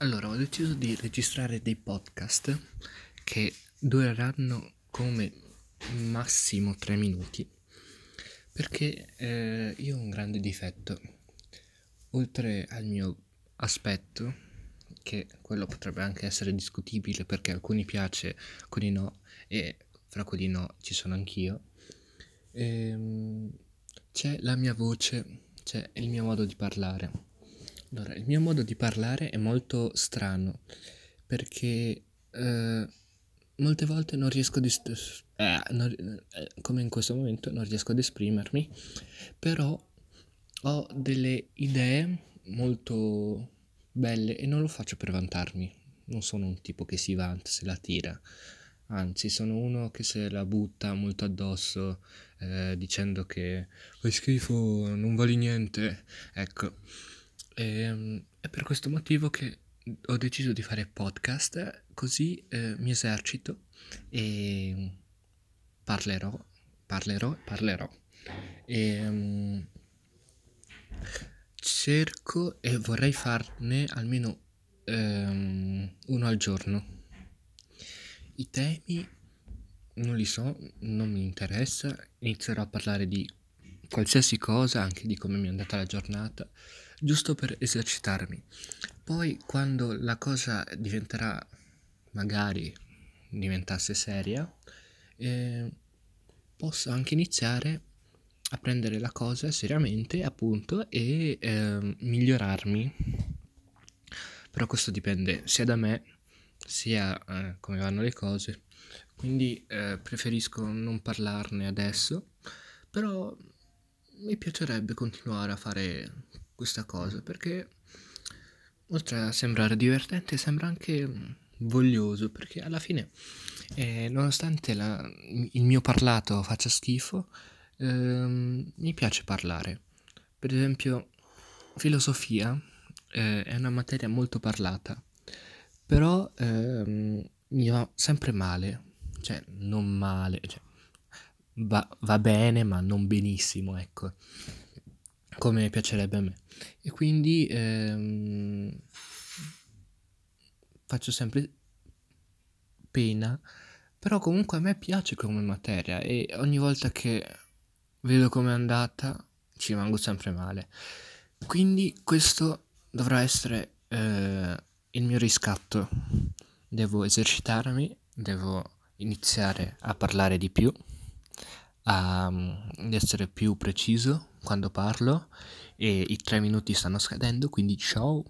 Allora, ho deciso di registrare dei podcast che dureranno come massimo tre minuti perché eh, io ho un grande difetto. Oltre al mio aspetto, che quello potrebbe anche essere discutibile perché alcuni piace, alcuni no, e fra quelli no ci sono anch'io, ehm, c'è la mia voce, c'è il mio modo di parlare allora, il mio modo di parlare è molto strano perché eh, molte volte non riesco ad es- eh, non, eh, come in questo momento non riesco ad esprimermi, però ho delle idee molto belle e non lo faccio per vantarmi. Non sono un tipo che si vanta, se la tira. Anzi, sono uno che se la butta molto addosso eh, dicendo che fai schifo, non vali niente. Ecco. E, ehm, è per questo motivo che ho deciso di fare podcast, così eh, mi esercito e parlerò, parlerò, parlerò. E, um, cerco e vorrei farne almeno um, uno al giorno. I temi non li so, non mi interessa, inizierò a parlare di qualsiasi cosa, anche di come mi è andata la giornata giusto per esercitarmi. Poi quando la cosa diventerà, magari diventasse seria, eh, posso anche iniziare a prendere la cosa seriamente, appunto, e eh, migliorarmi. Però questo dipende sia da me, sia eh, come vanno le cose. Quindi eh, preferisco non parlarne adesso, però mi piacerebbe continuare a fare questa cosa perché oltre a sembrare divertente sembra anche voglioso perché alla fine eh, nonostante la, il mio parlato faccia schifo ehm, mi piace parlare per esempio filosofia eh, è una materia molto parlata però ehm, mi va sempre male cioè non male cioè, va, va bene ma non benissimo ecco come piacerebbe a me. E quindi ehm, faccio sempre pena, però comunque a me piace come materia e ogni volta che vedo com'è andata ci rimango sempre male. Quindi questo dovrà essere eh, il mio riscatto. Devo esercitarmi, devo iniziare a parlare di più, a, ad essere più preciso quando parlo e i tre minuti stanno scadendo, quindi ciao.